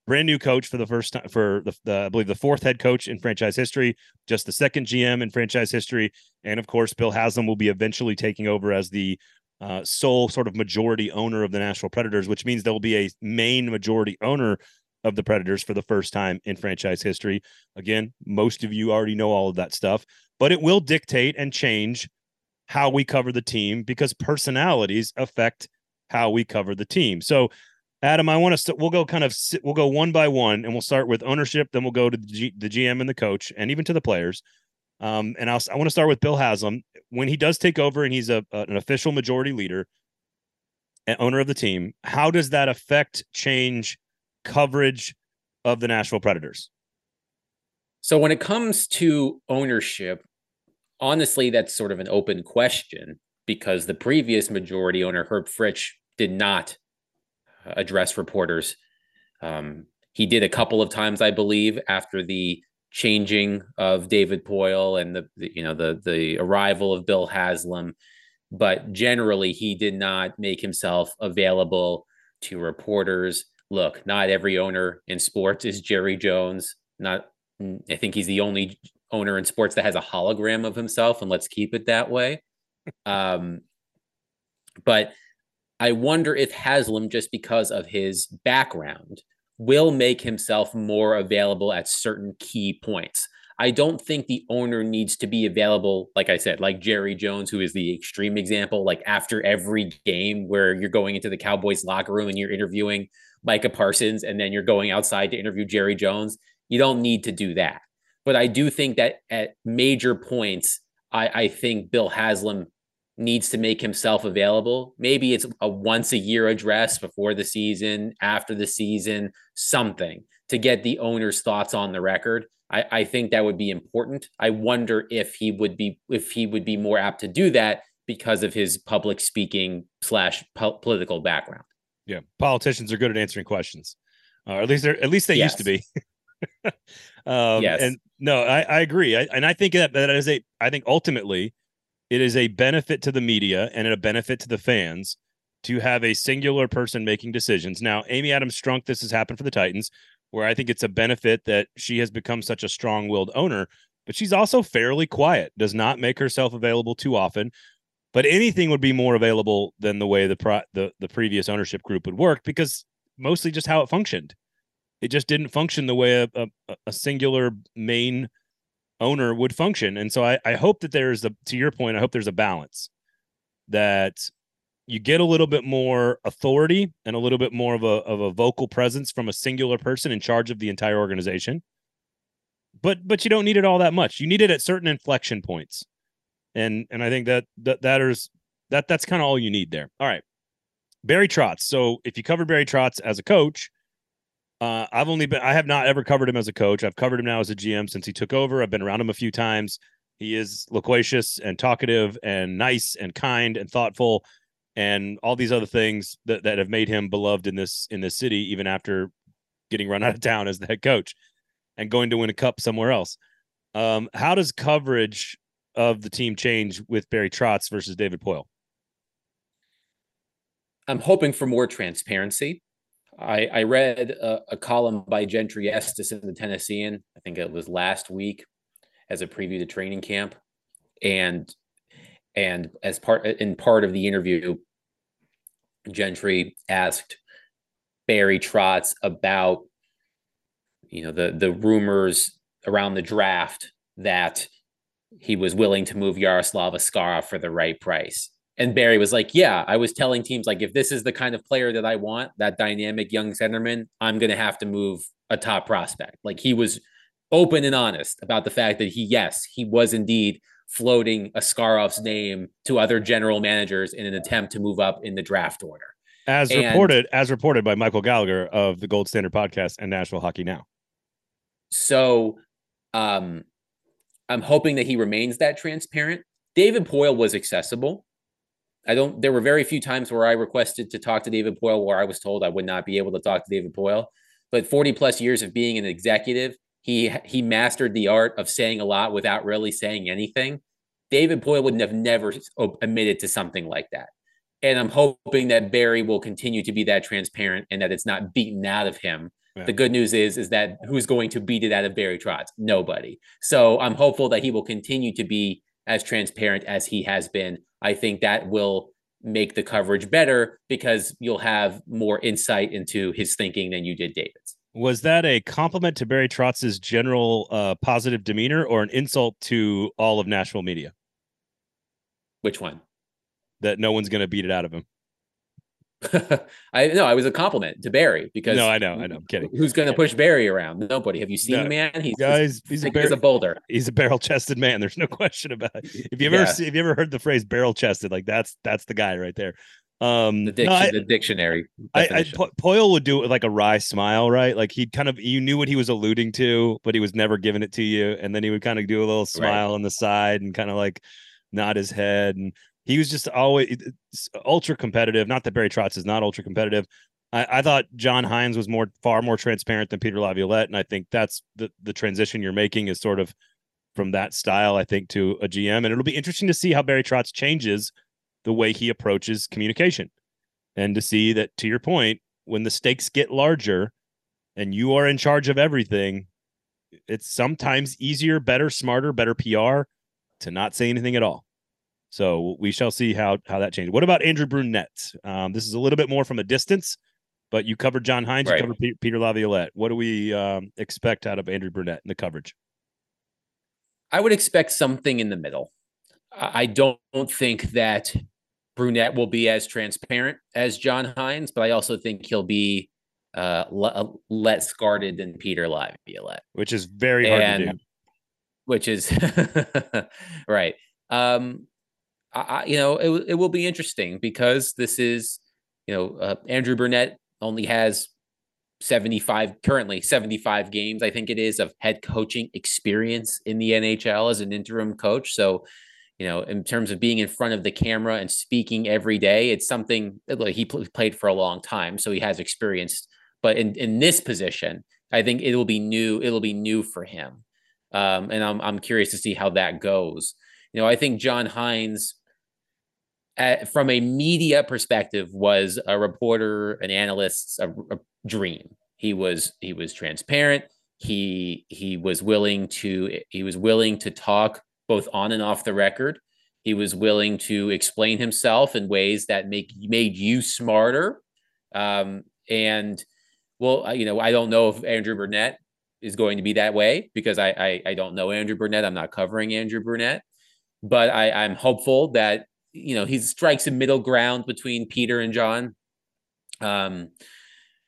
brand new coach for the first time for the, the, I believe the fourth head coach in franchise history, just the second GM in franchise history, and of course Bill Haslam will be eventually taking over as the uh, sole sort of majority owner of the Nashville Predators, which means there will be a main majority owner of the Predators for the first time in franchise history. Again, most of you already know all of that stuff, but it will dictate and change how we cover the team because personalities affect how we cover the team. So, Adam, I want to st- we'll go kind of sit, we'll go one by one, and we'll start with ownership, then we'll go to the, G, the GM and the coach, and even to the players. Um, and I'll, I want to start with Bill Haslam. When he does take over and he's a, a an official majority leader and owner of the team, how does that affect change coverage of the Nashville Predators? So when it comes to ownership, honestly, that's sort of an open question because the previous majority owner, Herb Fritch, did not uh, address reporters. Um, he did a couple of times, I believe, after the changing of David Poile and the, the you know the the arrival of Bill Haslam, but generally he did not make himself available to reporters. Look, not every owner in sports is Jerry Jones. Not I think he's the only owner in sports that has a hologram of himself, and let's keep it that way. Um, but I wonder if Haslam, just because of his background, will make himself more available at certain key points. I don't think the owner needs to be available, like I said, like Jerry Jones, who is the extreme example, like after every game where you're going into the Cowboys locker room and you're interviewing Micah Parsons and then you're going outside to interview Jerry Jones. You don't need to do that. But I do think that at major points, I, I think Bill Haslam needs to make himself available. Maybe it's a once a year address before the season, after the season, something to get the owner's thoughts on the record. I, I think that would be important. I wonder if he would be if he would be more apt to do that because of his public speaking slash po- political background. Yeah, politicians are good at answering questions, uh, or at least they're at least they yes. used to be. um, yes. And no, I, I agree. I, and I think that that is a, I think ultimately it is a benefit to the media and a benefit to the fans to have a singular person making decisions. Now, Amy Adams Strunk, this has happened for the Titans, where I think it's a benefit that she has become such a strong willed owner, but she's also fairly quiet, does not make herself available too often. But anything would be more available than the way the pro- the the previous ownership group would work because mostly just how it functioned it just didn't function the way a, a, a singular main owner would function. And so I, I hope that there's a to your point, I hope there's a balance that you get a little bit more authority and a little bit more of a of a vocal presence from a singular person in charge of the entire organization. But but you don't need it all that much. You need it at certain inflection points. And and I think that that that is that that's kind of all you need there. All right. Barry Trotz. So if you cover Barry Trotz as a coach, uh, I've only been, I have not ever covered him as a coach. I've covered him now as a GM since he took over. I've been around him a few times. He is loquacious and talkative and nice and kind and thoughtful and all these other things that, that have made him beloved in this in this city, even after getting run out of town as the head coach and going to win a cup somewhere else. Um, how does coverage of the team change with Barry Trotz versus David Poile? I'm hoping for more transparency. I, I read a, a, column by Gentry Estes in the Tennessean. I think it was last week, as a preview to training camp, and and as part in part of the interview, Gentry asked Barry Trotz about you know the the rumors around the draft that he was willing to move Yaroslav Askarov for the right price. And Barry was like, Yeah, I was telling teams, like, if this is the kind of player that I want, that dynamic young centerman, I'm going to have to move a top prospect. Like, he was open and honest about the fact that he, yes, he was indeed floating Askarov's name to other general managers in an attempt to move up in the draft order. As and, reported, as reported by Michael Gallagher of the Gold Standard Podcast and Nashville Hockey Now. So, um, I'm hoping that he remains that transparent. David Poile was accessible. I don't. There were very few times where I requested to talk to David Poile where I was told I would not be able to talk to David Poile. But 40 plus years of being an executive, he he mastered the art of saying a lot without really saying anything. David Poile wouldn't have never admitted to something like that. And I'm hoping that Barry will continue to be that transparent and that it's not beaten out of him. Yeah. The good news is is that who's going to beat it out of Barry Trotz? Nobody. So I'm hopeful that he will continue to be as transparent as he has been I think that will make the coverage better because you'll have more insight into his thinking than you did David's. Was that a compliment to Barry Trotz's general uh, positive demeanor or an insult to all of Nashville media? Which one? That no one's going to beat it out of him. I know I was a compliment to Barry because no, I know, I know. I'm kidding. Who's going to push Barry around? Nobody. Have you seen No. the man? He's Guys, he's a, bar- a boulder. he's a barrel chested man. There's no question about it. If you ever Yeah. see, if you ever heard the phrase barrel chested, like that's that's the guy right there. Um, The, no, I- the dictionary. I, I. Po- Poile would do it with like a wry smile, right? Like he'd kind of you knew what he was alluding to, but he was never giving it to you, and then he would kind of do a little smile on the side and kind of like nod his head, and he was just always ultra competitive. Not that Barry Trotz is not ultra competitive. I, I thought John Hynes was more far more transparent than Peter Laviolette, and I think that's the the transition you're making is sort of from that style, I think, to a GM, and it'll be interesting to see how Barry Trotz changes the way he approaches communication and to see that to your point when the stakes get larger and you are in charge of everything it's sometimes easier better smarter better pr to not say anything at all so we shall see how how that changes what about andrew brunette um, this is a little bit more from a distance but you covered john hynes Right. you covered Pe- peter laviolette what do we um, expect out of andrew brunette in the coverage I would expect something in the middle. I don't think that Brunette will be as transparent as John Hynes, but I also think he'll be uh, le- less guarded than Peter Laviolette. which is very hard to do which is right. Um, I, you know, it, it will be interesting because this is, you know, uh, Andrew Brunette only has 75 currently 75 games, I think it is, of head coaching experience in the NHL as an interim coach. So, you know, in terms of being in front of the camera and speaking every day, it's something like he pl- played for a long time, so he has experience. But in in this position, I think it will be new. It'll be new for him, um, and I'm I'm curious to see how that goes. You know, I think John Hynes, from a media perspective, was a reporter, an analyst's a, a dream. He was he was transparent. He he was willing to he was willing to talk both on and off the record. He was willing to explain himself in ways that make made you smarter. Um, and well, you know, I don't know if Andrew Brunette is going to be that way because I I, I don't know Andrew Brunette. I'm not covering Andrew Brunette, but I, I'm hopeful that you know he strikes a middle ground between Peter and John. Um,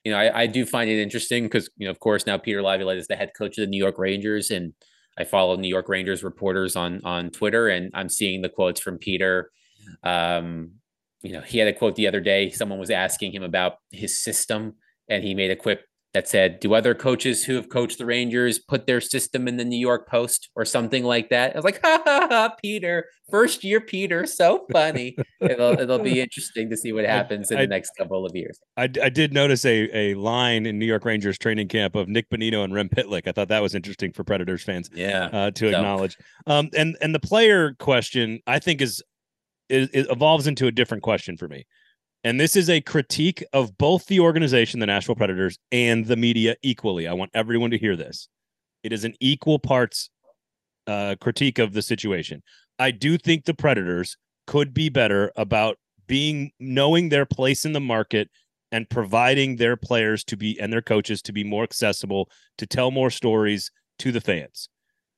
you know, I, I do find it interesting because you know, of course, now Peter Laviolette is the head coach of the New York Rangers, and I follow New York Rangers reporters on on Twitter, and I'm seeing the quotes from Peter. Um, you know, he had a quote the other day. Someone was asking him about his system, and he made a quip that said, "Do other coaches who have coached the Rangers put their system in the New York Post or something like that?" I was like, "Ha ha ha, Peter, first year Peter, so funny." it'll it'll be interesting to see what happens in I- the next couple of years. I, I did notice a, a line in New York Rangers training camp of Nick Bonino and Rem Pitlick. I thought that was interesting for Predators fans Yeah, uh, to So- acknowledge. Um, and and the player question I think is it, it evolves into a different question for me. And this is a critique of both the organization, the Nashville Predators, and the media equally. I want everyone to hear this. It is an equal parts uh, critique of the situation. I do think the Predators could be better about being knowing their place in the market and providing their players to be and their coaches to be more accessible to tell more stories to the fans.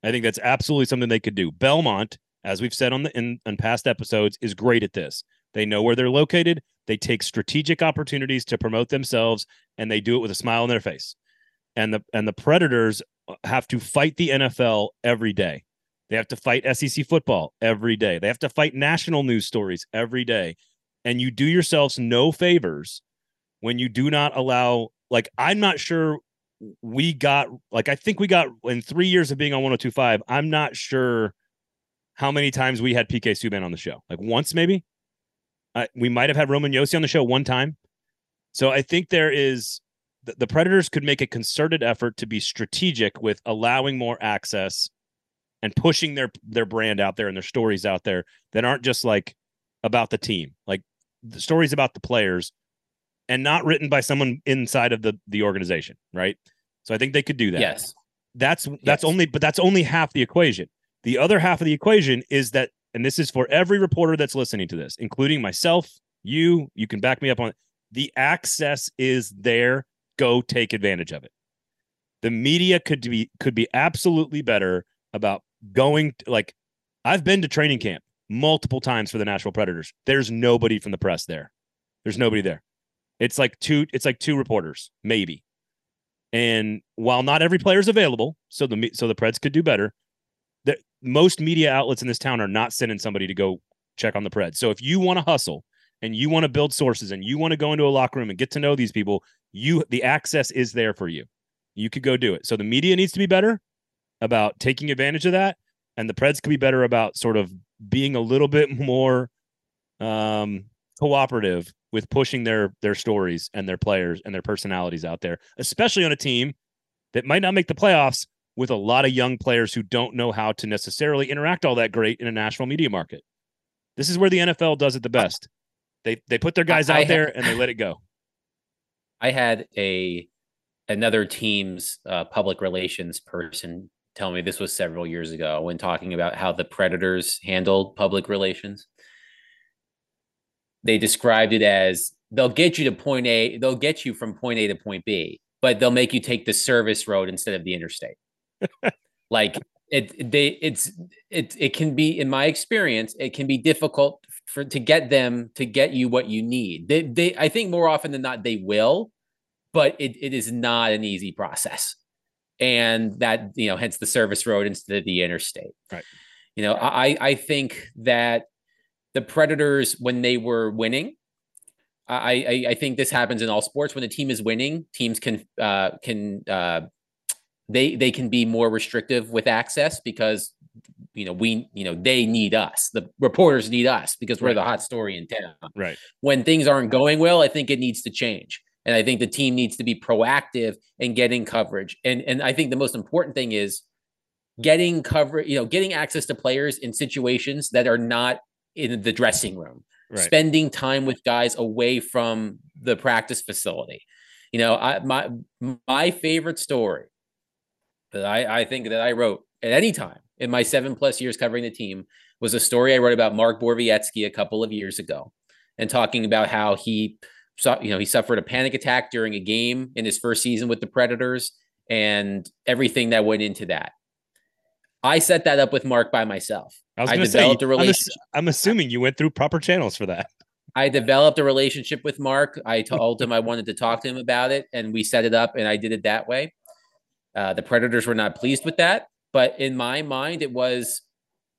I think that's absolutely something they could do. Belmont, as we've said on the in, in past episodes, is great at this. They know where they're located. They take strategic opportunities to promote themselves, and they do it with a smile on their face. And the and the Predators have to fight the NFL every day. They have to fight SEC football every day. They have to fight national news stories every day. And you do yourselves no favors when you do not allow. Like I'm not sure we got. Like I think we got in three years of being on 102.5. I'm not sure how many times we had PK Subban on the show. Like once, maybe. Uh, we might have had Roman Josi on the show one time. So I think there is the, the Predators could make a concerted effort to be strategic with allowing more access and pushing their their brand out there and their stories out there that aren't just like about the team, like the stories about the players and not written by someone inside of the the organization, right? So I think they could do that Yes. that's that's Yes. only but that's only half the equation the other half of the equation is that and this is for every reporter that's listening to this including myself you you can back me up on it the access is there go take advantage of it the media could be could be absolutely better about going like i've been to training camp multiple times for the Nashville Predators there's nobody from the press there there's nobody there It's like two. It's like two reporters, maybe. And while not every player is available, so the so the Preds could do better. Most media outlets in this town are not sending somebody to go check on the Preds. So if you want to hustle and you want to build sources and you want to go into a locker room and get to know these people, you the access is there for you. You could go do it. So the media needs to be better about taking advantage of that, and the Preds could be better about sort of being a little bit more um, cooperative with pushing their their stories and their players and their personalities out there, especially on a team that might not make the playoffs with a lot of young players who don't know how to necessarily interact all that great in a national media market. This is where the NFL does it the best. They they put their guys out I, there and they let it go. I had a another team's uh, public relations person tell me this was several years ago when talking about how the Predators handled public relations. They described it as they'll get you to point A, they'll get you from point A to point B, but they'll make you take the service road instead of the interstate. Like it they it's it it can be in my experience it can be difficult for to get them to get you what you need. They they i think more often than not they will but it, it is not an easy process. And that you know hence the service road instead of the interstate. Right. You know i i think that the predators when they were winning I, I, I think this happens in all sports. When the team is winning, teams can uh, can uh, they they can be more restrictive with access because you know we you know they need us. The reporters need us because we're right. the hot story in town. Right. When things aren't going well i think it needs to change. And i think the team needs to be proactive in getting coverage. And and i think the most important thing is getting coverage you know getting access to players in situations that are not in the dressing room. Right. spending time with guys away from the practice facility. You know I, my my favorite story that I, I think that I wrote at any time in my seven plus years covering the team was a story I wrote about Mark Borowiecki a couple of years ago and talking about how he saw, you know, he suffered a panic attack during a game in his first season with the Predators and everything that went into that. I set that up with Mark by myself. I was I developed say, a relationship. I'm, I'm assuming you went through proper channels for that. I developed a relationship with Mark. I told him I wanted to talk to him about it, and we set it up, and I did it that way. Uh, the Predators were not pleased with that. But in my mind, it was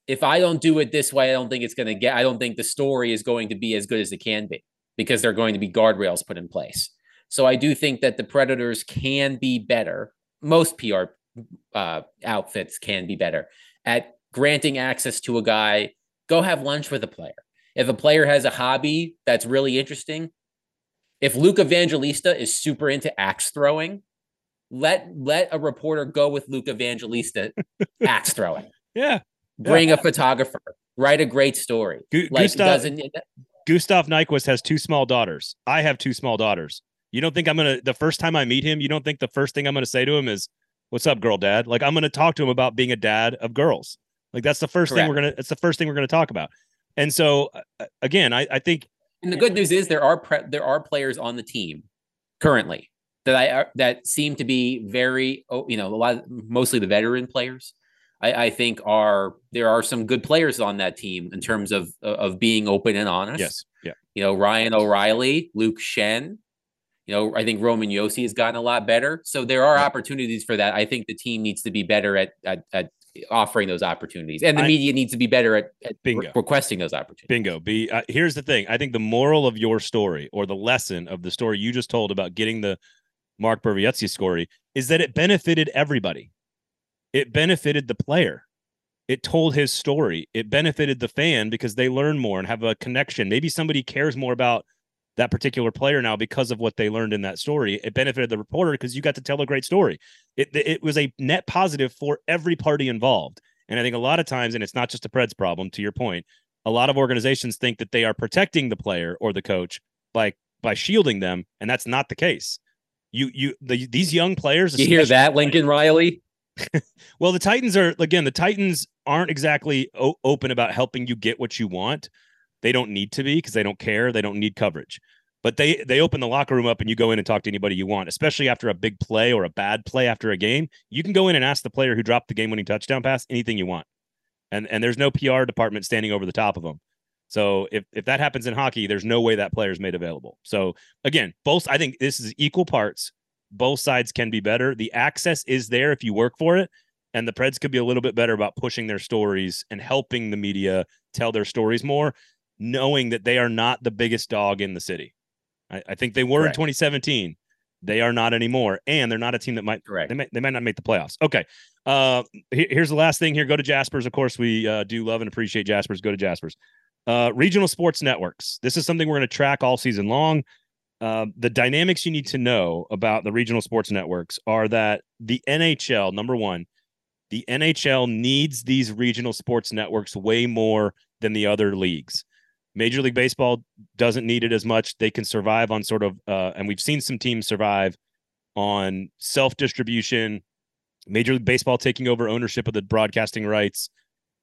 if I don't do it this way, I don't think it's going to get, I don't think the story is going to be as good as it can be because there are going to be guardrails put in place. So I do think that the Predators can be better. Most PR uh, outfits can be better at granting access to a guy. Go have lunch with a player. If a player has a hobby that's really interesting, if Luke Evangelista is super into axe throwing, let let a reporter go with Luke Evangelista axe throwing. Yeah. Bring yeah. a photographer. Write a great story. Gu- like Gustav, doesn't Gustav Nyquist has two small daughters. I have two small daughters. You don't think I'm gonna the first time I meet him, you don't think the first thing I'm gonna say to him is, What's up, girl dad? Like I'm gonna talk to him about being a dad of girls. Like that's the first Correct. thing we're gonna it's the first thing we're gonna talk about. And so uh, again, I, I think and the good news is there are pre- there are players on the team currently that I uh, that seem to be very oh, you know a lot mostly the veteran players. I, I, think are there are some good players on that team in terms of of being open and honest. Yes, yeah. You know Ryan O'Reilly, Luke Schenn. You know I think Roman Josi has gotten a lot better. So there are opportunities for that. I think the team needs to be better at at, at offering those opportunities, and the I, media needs to be better at, at bingo. Re- requesting those opportunities. Bingo. Be uh, here's the thing. I think the moral of your story or the lesson of the story you just told about getting the Mark Borowiecki story is that it benefited everybody. It benefited the player. It told his story. It benefited the fan because they learn more and have a connection. Maybe somebody cares more about that particular player now because of what they learned in that story. It benefited the reporter because you got to tell a great story. It it was a net positive for every party involved. And I think a lot of times, and it's not just a Preds problem, to your point, a lot of organizations think that they are protecting the player or the coach by by shielding them, and that's not the case you you the, these young players. You hear that, Lincoln Riley? well, the Titans are again. The Titans aren't exactly o- open about helping you get what you want. They don't need to be because they don't care. They don't need coverage. But they they open the locker room up and you go in and talk to anybody you want, especially after a big play or a bad play after a game. You can go in and ask the player who dropped the game winning touchdown pass anything you want. And and there's no PR department standing over the top of them. So if if that happens in hockey, there's no way that player is made available. So again, both I think this is equal parts. Both sides can be better. The access is there if you work for it, and the Preds could be a little bit better about pushing their stories and helping the media tell their stories more, knowing that they are not the biggest dog in the city. I, I think they were Correct. in 2017. They are not anymore, and they're not a team that might. Correct. They might. They might not make the playoffs. Okay. Uh, here's the last thing here. Go to Jaspers. Of course, we uh, do love and appreciate Jaspers. Go to Jaspers. Uh, regional sports networks. This is something we're going to track all season long. Uh, the dynamics you need to know about the regional sports networks are that the NHL, number one, the NHL needs these regional sports networks way more than the other leagues. Major League Baseball doesn't need it as much. They can survive on sort of, uh, and we've seen some teams survive on self distribution. Major League Baseball taking over ownership of the broadcasting rights.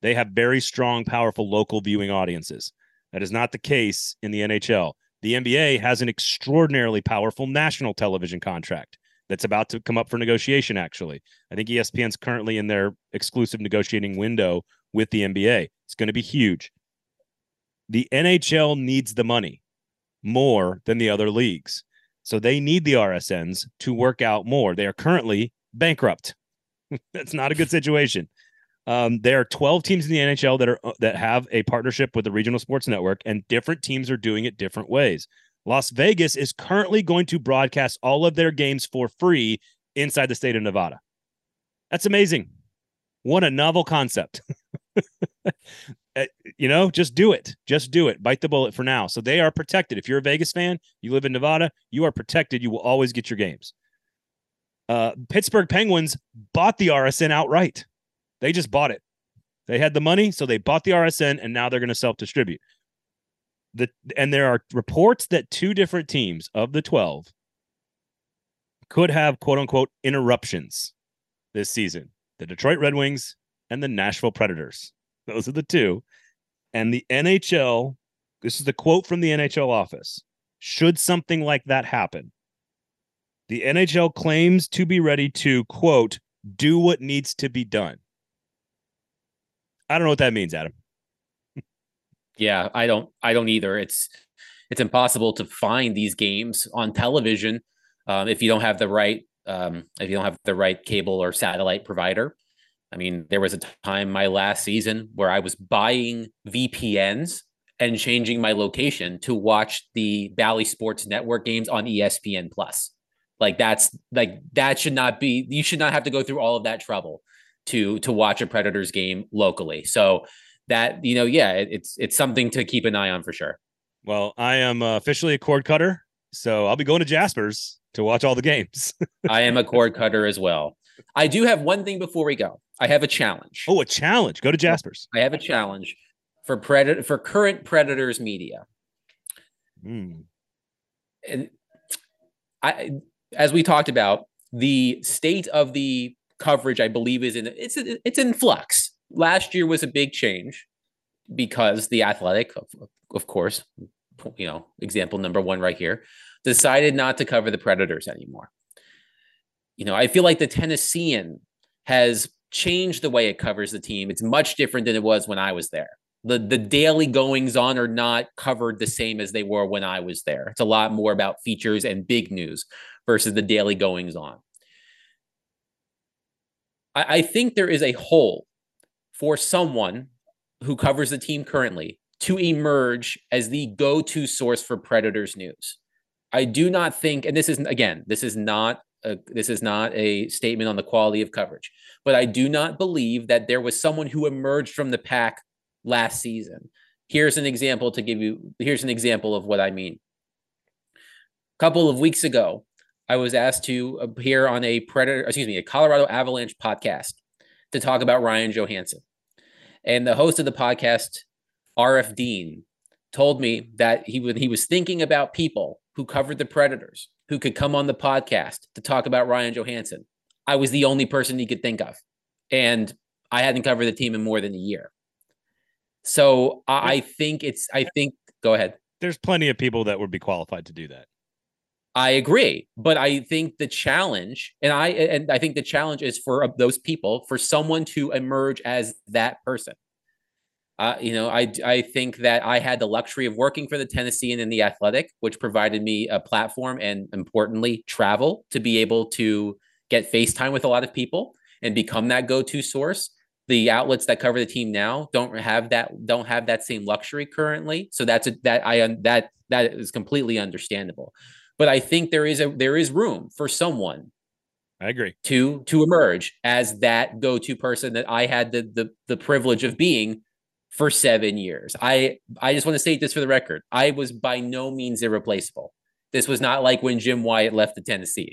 They have very strong, powerful local viewing audiences. That is not the case in the NHL. The NBA has an extraordinarily powerful national television contract that's about to come up for negotiation, actually. I think ESPN's currently in their exclusive negotiating window with the NBA. It's going to be huge. The NHL needs the money more than the other leagues. So they need the RSNs to work out more. They are currently bankrupt. That's not a good situation. Um, there are 12 teams in the NHL that are uh, that have a partnership with the regional sports network, and different teams are doing it different ways. Las Vegas is currently going to broadcast all of their games for free inside the state of Nevada. That's amazing. What a novel concept. Eh, you know, just do it. Just do it. Bite the bullet for now. So they are protected. If you're a Vegas fan, you live in Nevada, you are protected. You will always get your games. Uh, Pittsburgh Penguins bought the RSN outright. They just bought it. They had the money, so they bought the RSN, and now they're going to self distribute. The and there are reports that two different teams of the twelve could have quote unquote interruptions this season: the Detroit Red Wings and the Nashville Predators. Those are the two. And the NHL, this is the quote from the NHL office. Should something like that happen, the NHL claims to be ready to quote do what needs to be done. I don't know what that means, Adam. yeah, I don't. I don't either. It's it's impossible to find these games on television um, if you don't have the right um, if you don't have the right cable or satellite provider. I mean, there was a time my last season where I was buying VPNs and changing my location to watch the Bally Sports Network games on ESPN Plus. Like that's like that should not be. You should not have to go through all of that trouble to to watch a Predators game locally. So that you know, yeah, it, it's it's something to keep an eye on for sure. Well, I am uh, officially a cord cutter, so I'll be going to Jasper's to watch all the games. I am a cord cutter as well. I do have one thing before we go. I have a challenge. Oh, a challenge. Go to Jasper's. I have a challenge for predator for current Predators media. Mm. And I as we talked about, the state of the coverage, I believe, is in it's it's in flux. Last year was a big change because the Athletic, of, of course, you know, example number one right here, decided not to cover the Predators anymore. You know, I feel like the Tennessean has changed the way it covers the team. It's much different than it was when I was there. The the daily goings on are not covered the same as they were when I was there. It's a lot more about features and big news versus the daily goings on. I, I think there is a hole for someone who covers the team currently to emerge as the go-to source for Predators news. I do not think, and this is again, this is not a, this is not a statement on the quality of coverage, but I do not believe that there was someone who emerged from the pack last season. Here's an example to give you. Here's an example of what I mean. A couple of weeks ago, I was asked to uh, appear on a Predator, excuse me, a Colorado Avalanche podcast to talk about Ryan Johansen. And the host of the podcast, RF Dean, told me that he when he was thinking about people who covered the Predators who could come on the podcast to talk about Ryan Johansen. I was the only person he could think of. And I hadn't covered the team in more than a year. So I think it's I think go ahead. There's plenty of people that would be qualified to do that. I agree, but I think the challenge, and I and I think the challenge is for those people for someone to emerge as that person. Uh, you know, I I think that I had the luxury of working for the Tennessean and in the Athletic, which provided me a platform and importantly travel to be able to get FaceTime with a lot of people and become that go-to source. The outlets that cover the team now don't have that don't have that same luxury currently. So that's a, that I that that is completely understandable. But I think there is a there is room for someone I agree. To to emerge as that go-to person that I had the the the privilege of being for seven years. I I just want to state this for the record. I was by no means irreplaceable. This was not like when Jim Wyatt left the Tennessee.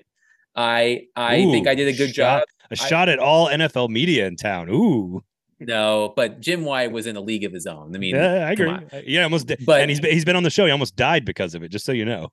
I I Ooh, think I did a good shot, job. A shot I, at all NFL media in town. Ooh. No, but Jim Wyatt was in a league of his own. I mean, yeah, I agree. Yeah, almost. But and he's he's been on the show. He almost died because of it. Just so you know.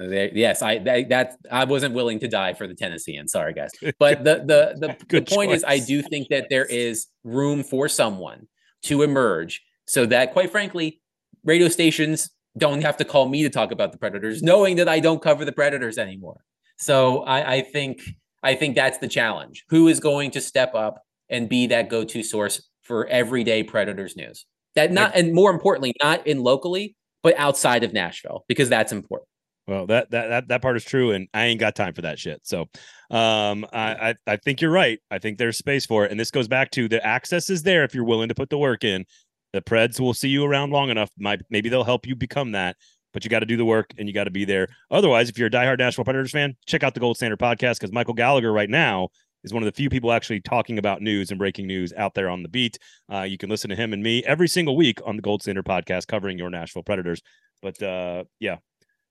Yes, I that, that I wasn't willing to die for the Tennessean. Sorry, guys. But the the the, the point choice. is, I do think that there is room for someone to emerge, so that quite frankly, radio stations don't have to call me to talk about the Predators, knowing that I don't cover the Predators anymore. So I, I think I think that's the challenge. Who is going to step up and be that go-to source for everyday Predators news? That not and more importantly, not in locally, but outside of Nashville, because that's important. Well, that that that that part is true, and I ain't got time for that shit. So, um, I, I I think you're right. I think there's space for it, and this goes back to the access is there if you're willing to put the work in. The Preds will see you around long enough. Might maybe they'll help you become that, but you got to do the work and you got to be there. Otherwise, if you're a diehard Nashville Predators fan, check out the Gold Standard podcast because Michael Gallagher right now is one of the few people actually talking about news and breaking news out there on the beat. Uh, you can listen to him and me every single week on the Gold Standard podcast covering your Nashville Predators. But uh, yeah,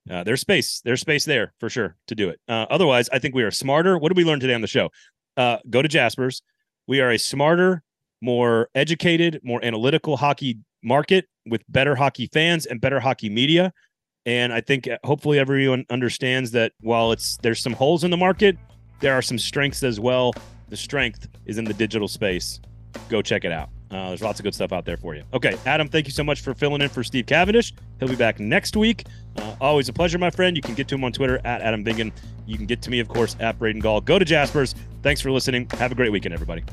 uh, there's space. There's space there for sure to do it. Uh, otherwise, I think we are smarter. What did we learn today on the show? Uh, go to Jaspers. We are a smarter, more educated, more analytical hockey market with better hockey fans and better hockey media. And I think uh, hopefully everyone understands that while it's there's some holes in the market, there are some strengths as well. The strength is in the digital space. Go check it out. Uh, there's lots of good stuff out there for you. Okay, Adam, thank you so much for filling in for Steve Cavendish. He'll be back next week. Uh, always a pleasure, my friend. You can get to him on Twitter at Adam Vingan. You can get to me, of course, at Braden Gall. Go to Jaspers. Thanks for listening. Have a great weekend, everybody.